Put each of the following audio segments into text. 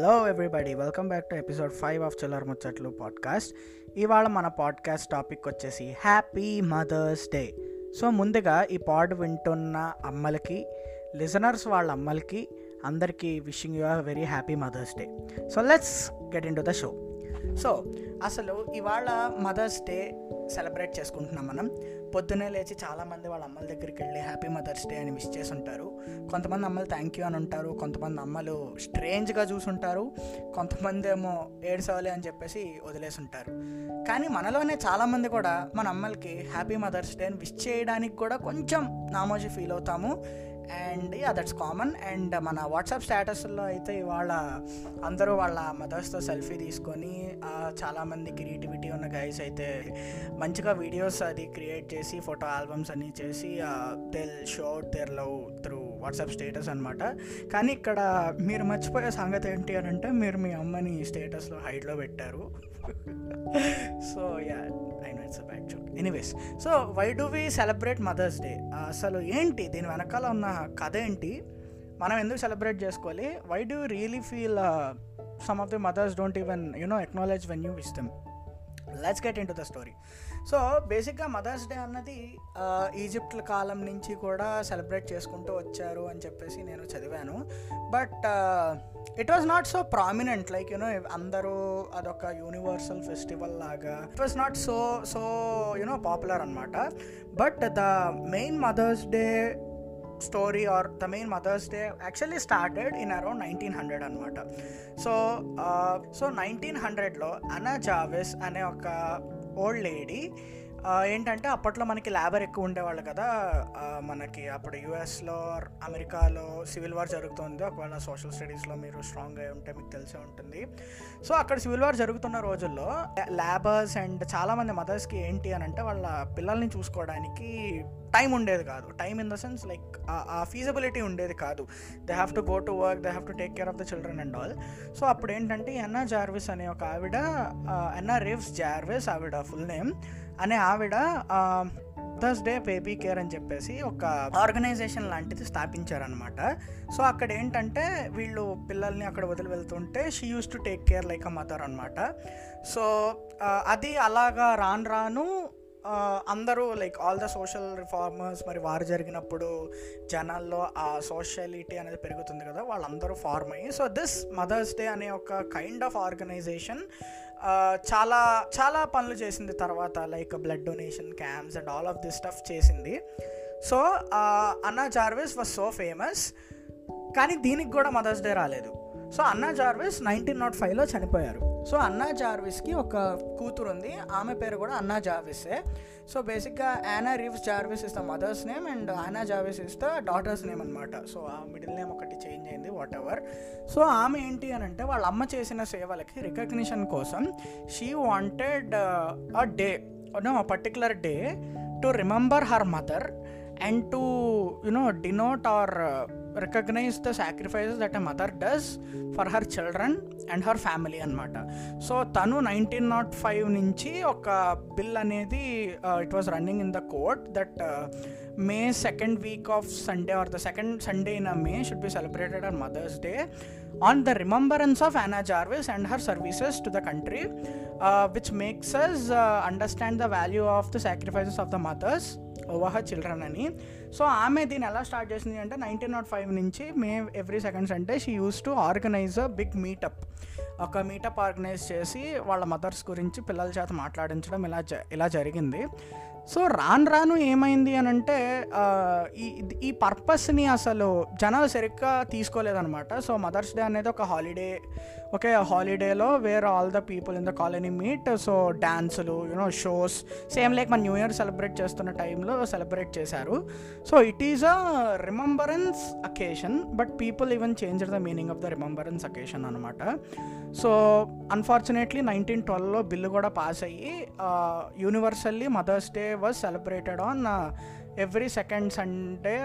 Hello everybody welcome back to episode five of Chillar Muchatlu podcast ఇవాళ మన podcast topic వచ్చేసి happy mother's day so ముందుగా ఈ pod వింటున్న అమ్మలకి లిజనర్స్ వాళ్ళ అమ్మలకి అందరికీ wishing you very happy mother's day so let's get into the show so అసలు ఇవాళ మదర్స్ డే సెలబ్రేట్ చేసుకుంటున్నాం మనం. పొద్దునే లేచి చాలామంది వాళ్ళ అమ్మల దగ్గరికి వెళ్ళి హ్యాపీ మదర్స్ డే అని విష్ చేసి ఉంటారు కొంతమంది అమ్మలు థ్యాంక్ యూ అని ఉంటారు కొంతమంది అమ్మలు స్ట్రేంజ్గా చూసుంటారు కొంతమంది ఏమో ఏడ్సవాలి అని చెప్పేసి వదిలేసి ఉంటారు కానీ మనలోనే చాలామంది కూడా మన అమ్మలకి హ్యాపీ మదర్స్ డే అని విష్ చేయడానికి కూడా కొంచెం నామోజీ ఫీల్ అవుతాము. And yeah that's common and మన వాట్సాప్ స్టేటస్లో అయితే ఇవాళ అందరూ వాళ్ళ మదర్స్తో సెల్ఫీ తీసుకొని చాలామంది క్రియేటివిటీ ఉన్న గైస్ అయితే మంచిగా వీడియోస్ అది క్రియేట్ చేసి ఫోటో ఆల్బమ్స్ అన్నీ చేసి తెల్ show their love through WhatsApp status అనమాట కానీ ఇక్కడ మీరు మర్చిపోయే సంగతి ఏంటి అని అంటే మీరు మీ అమ్మని స్టేటస్లో హైట్లో పెట్టారు. So yeah I know it's bad joke anyways so why do we celebrate mother's day అసలు ఏంటి? దీని వెనకాల ఉన్న కథ ఏంటి? మనం ఎందుకు సెలబ్రేట్ చేసుకోవాలి? Why do really feel some of the mothers don't even you know acknowledge when you wish them let's get into the story so బేసిక్గా మదర్స్ డే అన్నది ఈజిప్ట్ కాలం నుంచి కూడా సెలబ్రేట్ చేసుకుంటూ వచ్చారు అని చెప్పేసి నేను చదివాను. But it was not so prominent like you know అందరూ అదొక యూనివర్సల్ ఫెస్టివల్ లాగా. It was not so so you know popular అనమాట but the main mother's day story are the main mother's day actually started in around nineteen hundred అనమాట so so nineteen హండ్రెడ్లో Anna జావెస్ అనే ఒక old lady ఏంటంటే అప్పట్లో మనకి labour ఎక్కువ ఉండేవాళ్ళు కదా. మనకి అప్పుడు యుఎస్లో అమెరికాలో సివిల్ వార్ జరుగుతుంది. ఒకవేళ సోషల్ స్టడీస్లో మీరు స్ట్రాంగ్ అయి ఉంటే మీకు తెలిసే ఉంటుంది. సో అక్కడ సివిల్ వార్ జరుగుతున్న రోజుల్లో లేబర్స్ అండ్ చాలామంది మదర్స్కి ఏంటి అని అంటే వాళ్ళ పిల్లల్ని చూసుకోవడానికి టైం ఉండేది కాదు. Time in the sense like ఆ ఫీజబిలిటీ ఉండేది కాదు. They have to go to work they have to take care of the children and all. So అప్పుడు ఏంటంటే ఎన్నా జార్విస్ అనే ఒక ఆవిడ ఎన్నా రేవ్స్ జార్విస్ ఆవిడ ఫుల్ నేమ్. అనే ఆవిడ మదర్స్ డే బేబీ కేర్ అని చెప్పేసి ఒక ఆర్గనైజేషన్ లాంటిది స్థాపించారనమాట సో అక్కడ ఏంటంటే వీళ్ళు పిల్లల్ని అక్కడ వదిలి వెళ్తుంటే she used to take care like a mother అనమాట సో అది అలాగా రాను రాను అందరూ like all the social reformers మరి వారు జరిగినప్పుడు జనాల్లో ఆ సోషాలిటీ అనేది పెరుగుతుంది కదా వాళ్ళందరూ ఫార్మ్ అయ్యి. సో దిస్ మదర్స్ డే అనే ఒక కైండ్ ఆఫ్ ఆర్గనైజేషన్ చాలా చాలా పనులు చేసింది తర్వాత like blood donation camps and all of this stuff చేసింది. So Anna Jarvis was so famous కానీ దీనికి కూడా మదర్స్ డే రాలేదు. So Anna Jarvis nineteen not ఫైవ్లో చనిపోయారు. సో అన్నా జార్విస్కి ఒక కూతురు ఉంది ఆమె పేరు కూడా అన్నా జార్విసే. సో బేసిక్గా Anna Reeves Jarvis is the mother's name and Anna Jarvis is the daughter's name అనమాట సో ఆ మిడిల్ నేమ్ ఒకటి చేంజ్ అయింది వాట్ ఎవర్ సో ఆమె ఏంటి అని అంటే వాళ్ళ అమ్మ చేసిన సేవలకి రికగ్నిషన్ కోసం she wanted a day no particular day to remember her mother and to you know denote or recognise the sacrifices that a mother does for her children and her family అనమాట so తను nineteen nought five నుంచి ఒక bill అనేది it was running in the court that May second week of Sunday or the second Sunday in a May should be celebrated on mother's day on the remembrance of Anna Jarvis and her services to the country which makes us understand the value of the sacrifices of the mothers ఓవాహ children అని. So ఆమె దీన్ని ఎలా start చేసింది అంటే nineteen nought five నుంచి May every seconds అంటే she used to organise a big meetup ఒక మీటప్ ఆర్గనైజ్ చేసి వాళ్ళ మదర్స్ గురించి పిల్లల చేత మాట్లాడించడం ఇలా ఇలా జరిగింది. సో రాను రాను ఏమైంది అని అంటే ఈ ఈ పర్పస్ని అసలు జనాలు సరిగ్గా తీసుకోలేదనమాట సో మదర్స్ డే అనేది ఒక holiday okay హాలిడేలో where all the people in the colony meet. So డ్యాన్సులు you know shows same like మన న్యూ ఇయర్ సెలబ్రేట్ చేస్తున్న టైంలో సెలబ్రేట్ చేశారు. So it is a remembrance occasion but people even change the meaning of the remembrance occasion అనమాట so unfortunately nineteen ట్వెల్వ్లో bill కూడా pass అయ్యి universally mother's day was celebrated on every second Sunday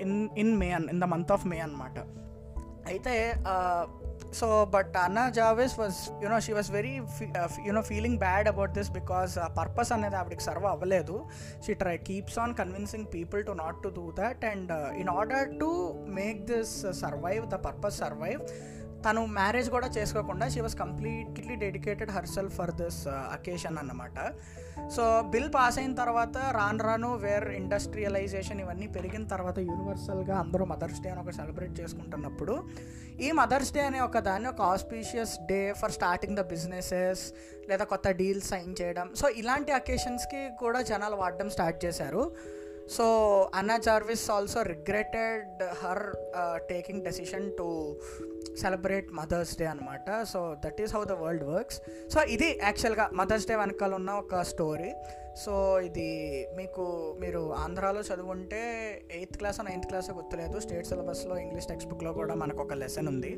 in in May an in the month of May అనమాట అయితే so but Anna జావేస్ was you know she was very you know feeling bad about this because purpose అనేది ఆవిడకి serve అవ్వలేదు. She try keeps on convincing people to not to do that and in order to make this survive the purpose survive తను marriage కూడా చేసుకోకుండా she was completely dedicated herself for this occasion అన్నమాట. So bill pass అయిన తర్వాత రాను రాను wear industrialisation ఇవన్నీ పెరిగిన తర్వాత యూనివర్సల్గా అందరూ మదర్స్ డే అని ఒక సెలబ్రేట్ చేసుకుంటున్నప్పుడు ఈ మదర్స్ డే అనే ఒక దాన్ని ఒక auspicious day for starting the businesses లేదా కొత్త డీల్స్ సైన్ చేయడం. సో ఇలాంటి అకేషన్స్కి కూడా జనాలు వాడడం స్టార్ట్ చేశారు. So Anna Jarvis also regretted her taking decision to celebrate mother's day అనమాట so that is how the world works so ఇది యాక్చువల్గా మదర్స్ డే వెనకాల ఉన్న ఒక స్టోరీ సో ఇది మీకు మీరు ఆంధ్రాలో చదువుంటే ఎయిత్ క్లాస్ నైన్త్ క్లాస్ గుర్తులేదు. స్టేట్ సిలబస్లో ఇంగ్లీష్ టెక్స్ట్ బుక్లో కూడా మనకు ఒక లెసన్ ఉంది.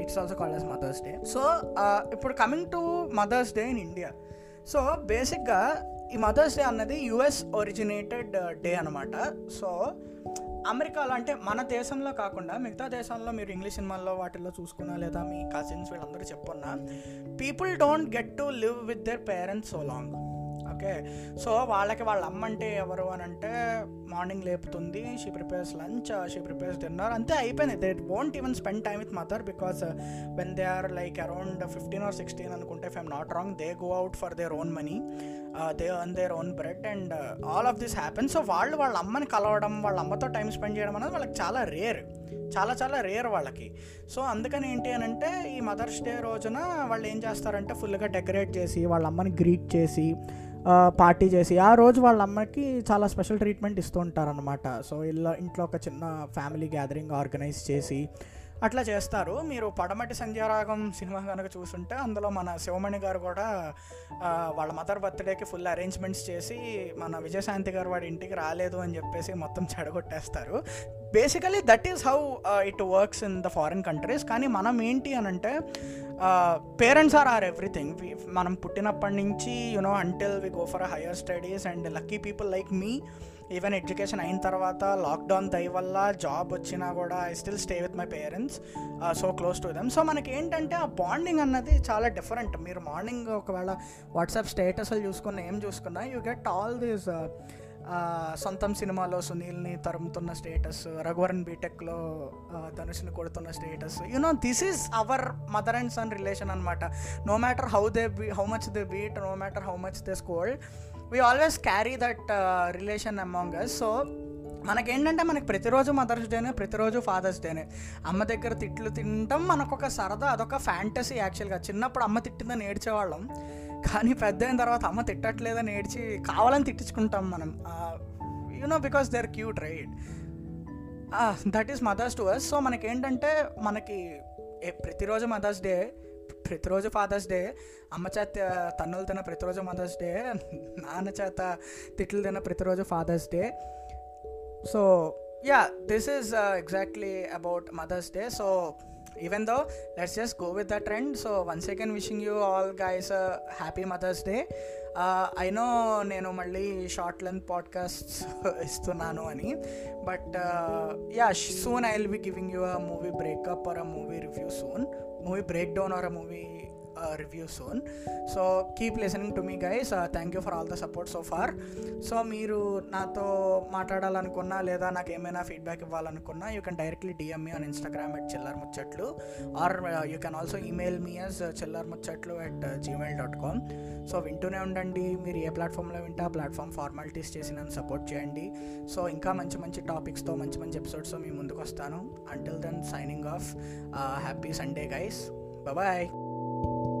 It's also called as mother's day so ఇప్పుడు coming to mother's day in India so బేసిక్గా ఈ మదర్స్ డే అన్నది యుఎస్ ఒరిజినేటెడ్ డే అనమాట సో అమెరికాలో అంటే మన దేశంలో కాకుండా మిగతా దేశాల్లో మీరు ఇంగ్లీష్ సినిమాల్లో వాటిల్లో చూసుకున్నా లేదా మీ కజిన్స్ వీళ్ళందరూ చెప్పున్నా people don't get to live with their parents so long okay. So వాళ్ళకి వాళ్ళ అమ్మ అంటే ఎవరు అని అంటే morning లేపుతుంది she prepares lunch she prepares dinner అంతే అయిపోయింది. They won't even spend time with mother because when they are like around fifteen or sixteen అనుకుంటే if I'm not wrong they go out for their own money they earn their own bread and all of this happen so వాళ్ళు వాళ్ళ అమ్మని కలవడం వాళ్ళ అమ్మతో time spend చేయడం అనేది వాళ్ళకి చాలా రేర్ చాలా చాలా రేర్ వాళ్ళకి. సో అందుకని ఏంటి అని అంటే ఈ మదర్స్ డే రోజున వాళ్ళు ఏం చేస్తారంటే ఫుల్గా డెకరేట్ చేసి వాళ్ళ అమ్మని గ్రీట్ చేసి పార్టీ చేసి ఆ రోజు వాళ్ళ అమ్మకి చాలా స్పెషల్ ట్రీట్మెంట్ ఇస్తూ ఉంటారనమాట సో ఇలా ఇంట్లో ఒక చిన్న ఫ్యామిలీ గ్యాదరింగ్ ఆర్గనైజ్ చేసి అట్లా చేస్తారు. మీరు పడమటి సంధ్యారాగం సినిమా కనుక చూసుంటే అందులో మన శివమణి గారు కూడా వాళ్ళ మదర్ బర్త్డేకి ఫుల్ అరేంజ్మెంట్స్ చేసి మన విజయశాంతి గారు వాడి ఇంటికి రాలేదు అని చెప్పేసి మొత్తం చెడగొట్టేస్తారు. Basically that is how it works in the foreign countries కానీ మనం ఏంటి అని అంటే పేరెంట్స్ ఆర్ ఆర్ ఎవ్రీథింగ్ మనం పుట్టినప్పటి నుంచి you know until we go for higher studies and lucky people like me even education అయిన తర్వాత లాక్డౌన్ దయ వల్ల జాబ్ వచ్చినా కూడా I still stay with my parents so close to them so మనకి ఏంటంటే ఆ బాండింగ్ అన్నది చాలా డిఫరెంట్ మీరు మార్నింగ్ ఒకవేళ వాట్సాప్ స్టేటస్లు చూసుకున్న ఏం చూసుకున్నా యూ గెట్ ఆల్ దీస్ సొంతం సినిమాలో సునీల్ని తరుముతున్న స్టేటస్ రఘువరన్ బీటెక్లో ధనుష్ని కొడుతున్న status. You know this is our mother and son relation అనమాట no matter how they be how much they beat no matter how much they scold we always carry that relation among us so మనకేంటంటే మనకి ప్రతిరోజు mothers డేనే ప్రతిరోజు fathers డేనే. అమ్మ దగ్గర తిట్లు తినటం మనకొక సరదా అదొక ఫ్యాంటసీ యాక్చువల్గా. చిన్నప్పుడు అమ్మ తిట్టిందని ఏడ్చేవాళ్ళం. కానీ పెద్ద అయిన తర్వాత అమ్మ తిట్టట్లేదని ఏడ్చి కావాలని తిట్టించుకుంటాం మనం. You know because they are cute right that is mothers to us so మనకేంటంటే మనకి ప్రతిరోజు మదర్స్ డే ప్రతిరోజు ఫాదర్స్ డే అమ్మ చేత తన్నులు తిన్న ప్రతిరోజు మదర్స్ డే నాన్న చేత తిట్లు తిన్న ప్రతిరోజు father's day so ya this is exactly about mother's day so even though let's just go with the trend so once again wishing you all guys happy mother's day I know నేను మళ్ళీ short length podcasts ఇస్తున్నాను అని but ya soon I will be giving you a movie breakup or a movie review soon movie breakdown or a movie review soon so keep listening to me guys thank you for all the support so far so మీరు నాతో మాట్లాడాలనుకున్నా లేదా నాకు ఏమైనా feedback ఇవ్వాలనుకున్నా you can directly DM me on Instagram at Chillar Muchatlu or you can also email me us Chillar Muchatlu at Gmail dot com so వింటూనే ఉండండి. మీరు ఏ ప్లాట్ఫామ్లో వింటే ఆ ప్లాట్ఫామ్ ఫార్మాలిటీస్ చేసి నన్ను సపోర్ట్ చేయండి. సో ఇంకా మంచి మంచి టాపిక్స్తో మంచి మంచి ఎపిసోడ్స్తో మీ ముందుకు వస్తాను. Until then signing off happy Sunday guys bye you.